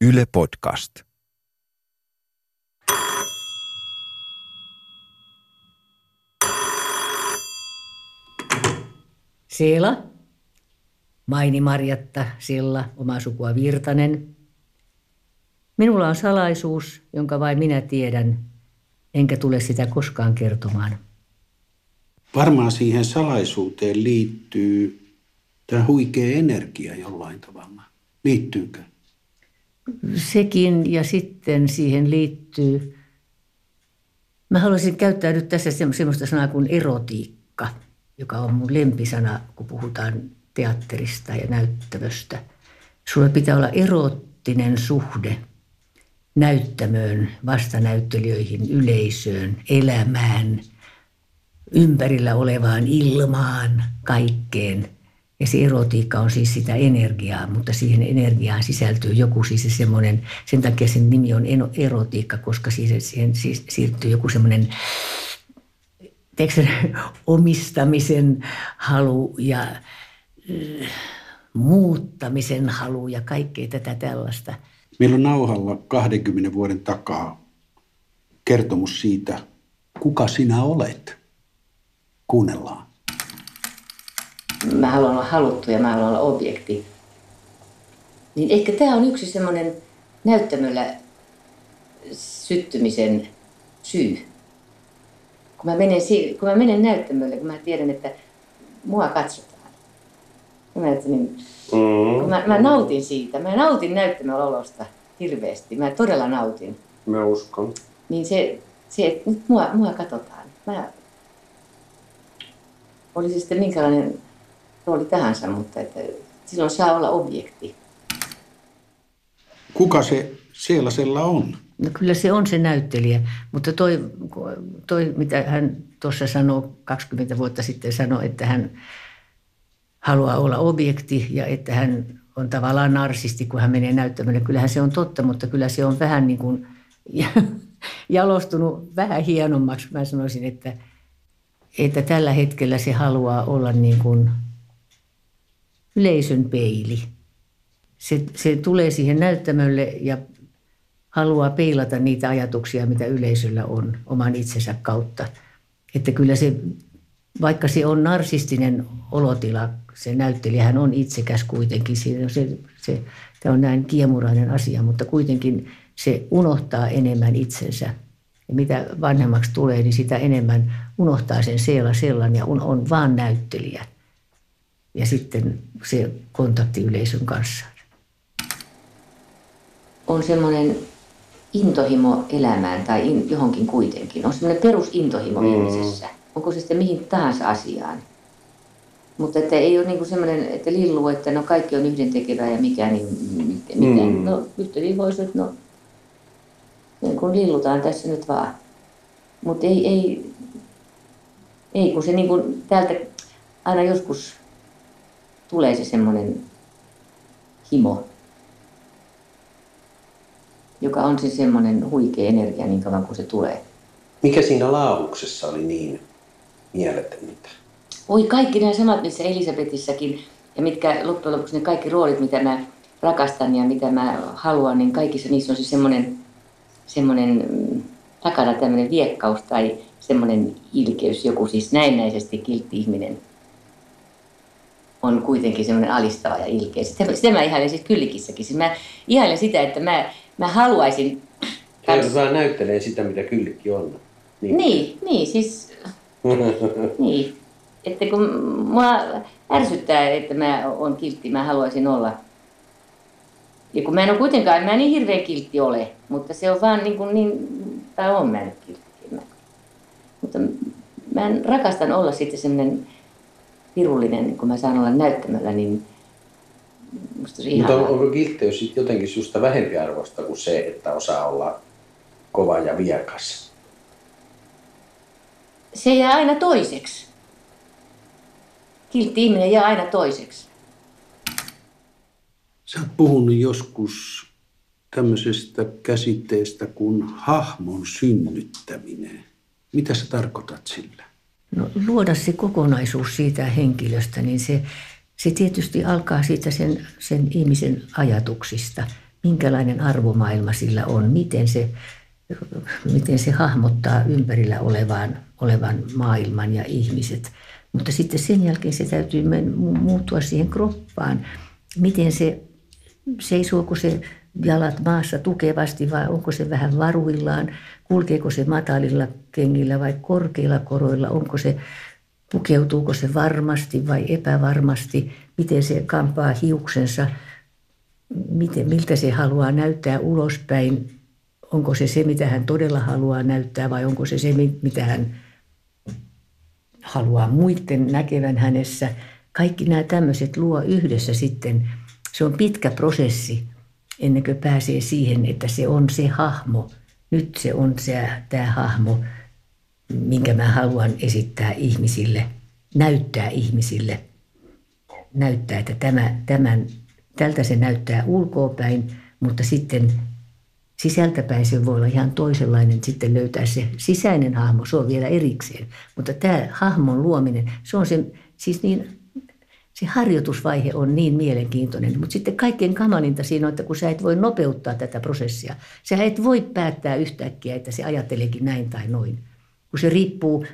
Yle Podcast. Seela, Maini Marjatta, Silla, oma sukua Virtanen. Minulla on salaisuus, jonka vain minä tiedän, enkä tule sitä koskaan kertomaan. Varmaan siihen salaisuuteen liittyy tämä huikea energia jollain tavalla. Liittyykö? Sekin ja sitten siihen liittyy, mä haluaisin käyttää nyt tässä semmoista sanaa kuin erotiikka, joka on mun lempisana, kun puhutaan teatterista ja näyttämöstä. Sulla pitää olla erottinen suhde näyttämöön, vastanäyttelijöihin, yleisöön, elämään, ympärillä olevaan ilmaan, kaikkeen – ja se erotiikka on siis sitä energiaa, mutta siihen energiaan sisältyy joku siis semmoinen, sen takia sen nimi on erotiikka, koska siihen, siihen siis siirtyy joku semmoinen omistamisen halu ja muuttamisen halu ja kaikkea tätä tällaista. Meillä on nauhalla 20 vuoden takaa kertomus siitä, kuka sinä olet. Kuunnellaan mä haluan olla haluttu ja mä haluan olla objekti. Niin ehkä tämä on yksi semmoinen näyttämöllä syttymisen syy. Kun mä, menen, kun mä menen näyttämölle, kun mä tiedän, että mua katsotaan. Mä, niin, mm. kun mä, mä nautin siitä. Mä nautin näyttämöllä olosta hirveästi. Mä todella nautin. Mä uskon. Niin se, se että nyt mua, mua katsotaan. Mä, oli se sitten minkälainen rooli tahansa, mutta että silloin saa olla objekti. Kuka se sellaisella on? No kyllä se on se näyttelijä, mutta toi, toi mitä hän tuossa sanoi 20 vuotta sitten sanoi, että hän haluaa olla objekti ja että hän on tavallaan narsisti, kun hän menee näyttämään. Kyllähän se on totta, mutta kyllä se on vähän niin kuin jalostunut vähän hienommaksi. Mä sanoisin, että, että tällä hetkellä se haluaa olla niin kuin – yleisön peili. Se, se tulee siihen näyttämölle ja haluaa peilata niitä ajatuksia, mitä yleisöllä on oman itsensä kautta. Että kyllä se, vaikka se on narsistinen olotila, se näyttelijähän on itsekäs kuitenkin. Se, se, se, tämä on näin kiemurainen asia, mutta kuitenkin se unohtaa enemmän itsensä. Ja mitä vanhemmaksi tulee, niin sitä enemmän unohtaa sen seela sellan ja on, on vaan näyttelijä ja sitten se kontakti yleisön kanssa. On semmoinen intohimo elämään tai in, johonkin kuitenkin. On semmoinen perusintohimo mm. ihmisessä. Onko se sitten mihin tahansa asiaan. Mutta että ei ole niin kuin semmoinen, että lillu, että no kaikki on yhdentekevää ja mikä, niin mikä. Mm. No yhtä niin voisi, että no niin kun lillutaan tässä nyt vaan. Mutta ei, ei, ei kun se niin kuin täältä aina joskus tulee se semmoinen himo, joka on se semmoinen huikea energia niin kauan kuin se tulee. Mikä siinä lauluksessa oli niin mieletöntä? Oi kaikki nämä samat, missä Elisabetissakin ja mitkä loppujen lopuksi ne kaikki roolit, mitä mä rakastan ja mitä mä haluan, niin kaikissa niissä on se semmoinen, semmoinen mm, takana tämmöinen viekkaus tai semmoinen ilkeys, joku siis näennäisesti kiltti ihminen on kuitenkin semmoinen alistava ja ilkeä. Sitä, sitä mä ihailen siis kyllikissäkin. Siis mä ihailen sitä, että mä, mä haluaisin... Kerrotaan näyttelee sitä, mitä kyllikki on. Niin, niin, niin siis... niin. Että kun mua ärsyttää, että mä oon kiltti, mä haluaisin olla. Ja kun mä en ole kuitenkaan, mä en niin hirveän kiltti ole, mutta se on vaan niin kuin niin, tai on mä nyt kiltti. Mä. Mutta mä rakastan olla sitten semmoinen pirullinen, kun mä saan olla näyttämällä, niin musta se Mutta on, onko kiltteys sitten jotenkin susta vähempiarvoista kuin se, että osaa olla kova ja viekas? Se jää aina toiseksi. Kiltti ihminen jää aina toiseksi. Sä oot puhunut joskus tämmöisestä käsitteestä kuin hahmon synnyttäminen. Mitä sä tarkoitat sillä? No, luoda se kokonaisuus siitä henkilöstä, niin se, se tietysti alkaa siitä sen, sen ihmisen ajatuksista. minkälainen arvomaailma sillä on, miten se, miten se hahmottaa ympärillä olevaan, olevan maailman ja ihmiset. Mutta sitten sen jälkeen se täytyy muuttua siihen kroppaan, miten se, seisooko se jalat maassa tukevasti vai onko se vähän varuillaan, kulkeeko se matalilla kengillä vai korkeilla koroilla, onko se, pukeutuuko se varmasti vai epävarmasti, miten se kampaa hiuksensa, miten, miltä se haluaa näyttää ulospäin, onko se se, mitä hän todella haluaa näyttää vai onko se se, mitä hän haluaa muiden näkevän hänessä. Kaikki nämä tämmöiset luo yhdessä sitten, se on pitkä prosessi ennen kuin pääsee siihen, että se on se hahmo. Nyt se on se, tämä hahmo, minkä mä haluan esittää ihmisille, näyttää ihmisille. Näyttää, että tämä, tämän, tältä se näyttää ulkoapäin, mutta sitten sisältäpäin se voi olla ihan toisenlainen, sitten löytää se sisäinen hahmo, se on vielä erikseen. Mutta tämä hahmon luominen, se on se, siis niin se harjoitusvaihe on niin mielenkiintoinen, mutta sitten kaikkein kamalinta siinä on, että kun sä et voi nopeuttaa tätä prosessia, sä et voi päättää yhtäkkiä, että se ajatteleekin näin tai noin. Kun se riippuu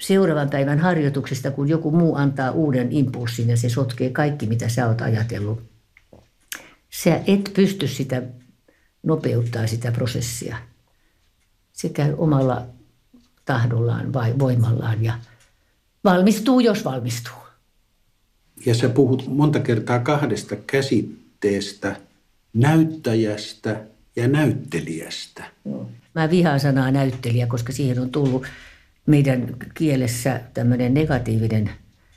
seuraavan päivän harjoituksesta, kun joku muu antaa uuden impulssin ja se sotkee kaikki, mitä sä oot ajatellut. Sä et pysty sitä nopeuttaa sitä prosessia. Se käy omalla tahdollaan vai voimallaan ja valmistuu, jos valmistuu. Ja sä puhut monta kertaa kahdesta käsitteestä, näyttäjästä ja näyttelijästä. Mä vihaan sanaa näyttelijä, koska siihen on tullut meidän kielessä tämmöinen negatiivinen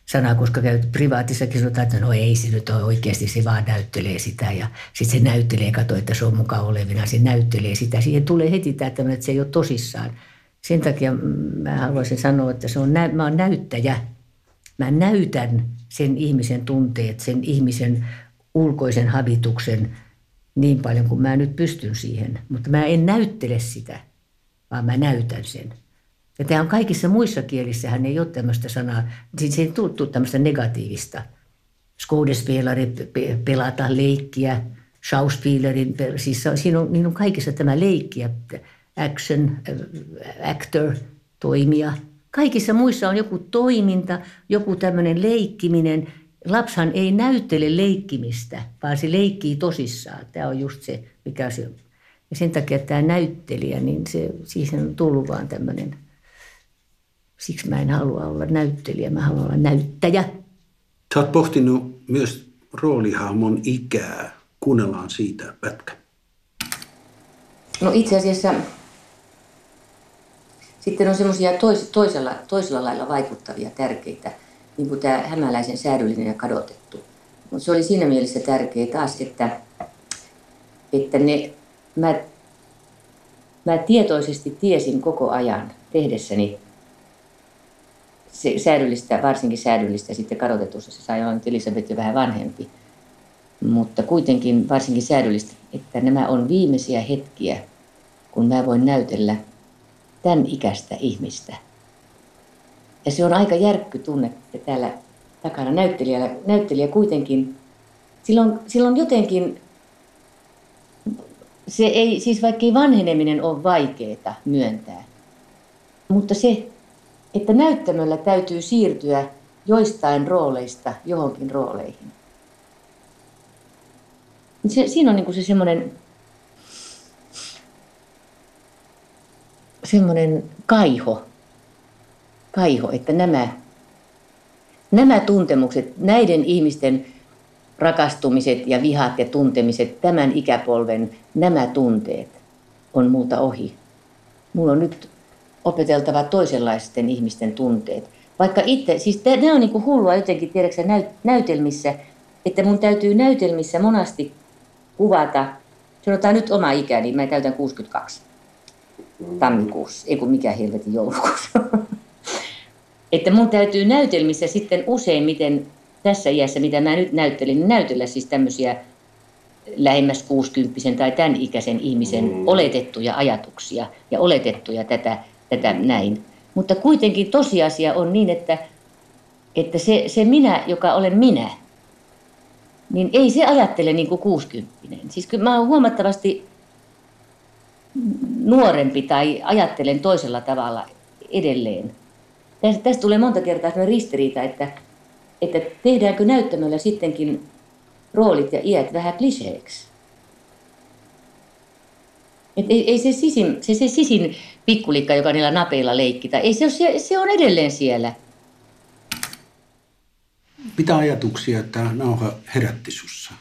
sana, koska käy privaatissakin sanotaan, että no ei se nyt ole oikeasti, se vaan näyttelee sitä ja sitten se näyttelee, kato, että se on mukaan olevina, se näyttelee sitä. Siihen tulee heti tämä, että se ei ole tosissaan. Sen takia mä haluaisin sanoa, että se on, mä oon näyttäjä. Mä näytän sen ihmisen tunteet, sen ihmisen ulkoisen habituksen niin paljon kuin mä nyt pystyn siihen. Mutta mä en näyttele sitä, vaan mä näytän sen. Ja tämä on kaikissa muissa kielissä, hän ei ole tämmöistä sanaa, siis ei tule tämmöistä negatiivista. Skådespelari, pelata leikkiä, Schauspielerin, siis siinä on, niin on kaikissa tämä leikkiä, action, actor, toimia – Kaikissa muissa on joku toiminta, joku tämmöinen leikkiminen. Lapshan ei näyttele leikkimistä, vaan se leikkii tosissaan. Tämä on just se, mikä se on. Ja sen takia tämä näyttelijä, niin se, siihen on tullut vaan tämmöinen. Siksi mä en halua olla näyttelijä, mä haluan olla näyttäjä. Sä oot pohtinut myös roolihahmon ikää. Kuunnellaan siitä pätkä. No itse asiassa sitten on semmoisia tois, toisella, toisella lailla vaikuttavia tärkeitä, niin kuin tämä hämäläisen säädyllinen ja kadotettu. Mutta se oli siinä mielessä tärkeä taas, että, että ne, mä, mä tietoisesti tiesin koko ajan tehdessäni se säädyllistä, varsinkin säädyllistä sitten kadotetussa, se sai olla nyt Elisabeth jo vähän vanhempi, mutta kuitenkin varsinkin säädyllistä, että nämä on viimeisiä hetkiä, kun mä voin näytellä tämän ikäistä ihmistä. Ja se on aika järkky tunne, täällä takana näyttelijä, näyttelijä kuitenkin, silloin, silloin jotenkin, se ei, siis vaikka ei vanheneminen ole vaikeaa myöntää, mutta se, että näyttämöllä täytyy siirtyä joistain rooleista johonkin rooleihin. Se, siinä on niin se semmoinen semmoinen kaiho, kaiho, että nämä, nämä tuntemukset, näiden ihmisten rakastumiset ja vihat ja tuntemiset, tämän ikäpolven nämä tunteet on multa ohi. Mulla on nyt opeteltava toisenlaisten ihmisten tunteet. Vaikka itse, siis nämä on niin kuin hullua jotenkin, tiedätkö näyt, näytelmissä, että mun täytyy näytelmissä monasti kuvata, sanotaan nyt oma ikäni, mä täytän 62 tammikuussa, ei kun mikä helvetin joulukuussa. että mun täytyy näytelmissä sitten useimmiten tässä iässä, mitä mä nyt näyttelin, niin näytellä siis tämmöisiä lähemmäs 60 tai tämän ikäisen ihmisen mm. oletettuja ajatuksia ja oletettuja tätä, tätä näin. Mutta kuitenkin tosiasia on niin, että, että se, se minä, joka olen minä, niin ei se ajattele niin kuin 60 Siis kyllä mä oon huomattavasti nuorempi tai ajattelen toisella tavalla edelleen. Tästä, tästä tulee monta kertaa sellainen ristiriita, että, että tehdäänkö näyttämöllä sittenkin roolit ja iät vähän kliseeksi. Et ei, ei se, sisin, se, se sisin pikkulikka, joka niillä napeilla leikkitä, ei se, se, se on edelleen siellä. Mitä ajatuksia tämä nauha herätti sussa?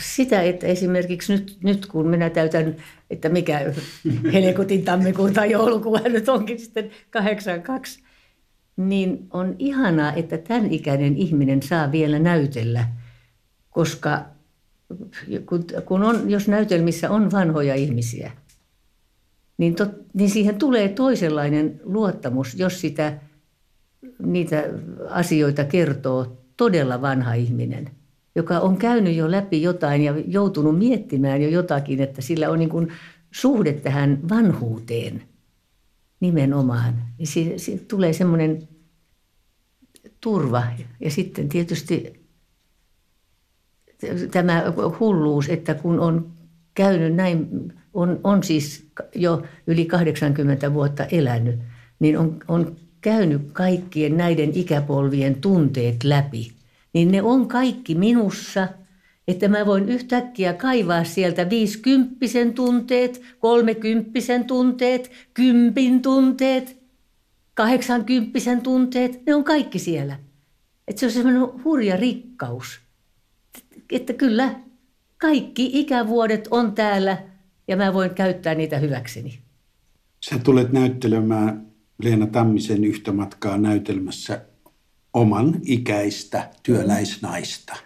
Sitä, että esimerkiksi nyt, nyt kun minä täytän, että mikä helkutin tammikuun tai joulukuun nyt onkin sitten 82, niin on ihanaa, että tämän ikäinen ihminen saa vielä näytellä, koska kun, kun on, jos näytelmissä on vanhoja ihmisiä, niin, tot, niin siihen tulee toisenlainen luottamus, jos sitä, niitä asioita kertoo todella vanha ihminen, joka on käynyt jo läpi jotain ja joutunut miettimään jo jotakin, että sillä on niin kuin suhde tähän vanhuuteen nimenomaan. Niin siitä, siitä tulee semmoinen turva ja sitten tietysti tämä hulluus, että kun on käynyt näin, on, on siis jo yli 80 vuotta elänyt, niin on, on käynyt kaikkien näiden ikäpolvien tunteet läpi. Niin ne on kaikki minussa, että mä voin yhtäkkiä kaivaa sieltä viisikymppisen tunteet, kolmekymppisen tunteet, kympin tunteet, kahdeksankymppisen tunteet, ne on kaikki siellä. Että se on semmoinen hurja rikkaus että kyllä kaikki ikävuodet on täällä ja mä voin käyttää niitä hyväkseni. Sä tulet näyttelemään Leena Tammisen yhtä matkaa näytelmässä oman ikäistä työläisnaista.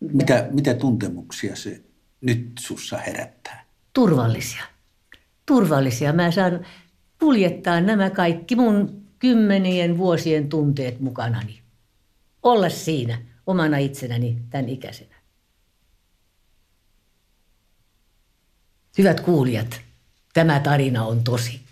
Mitä, mitä tuntemuksia se nyt sussa herättää? Turvallisia. Turvallisia. Mä saan kuljettaa nämä kaikki mun kymmenien vuosien tunteet mukanani. Olla siinä omana itsenäni tämän ikäisenä. Hyvät kuulijat, tämä tarina on tosi.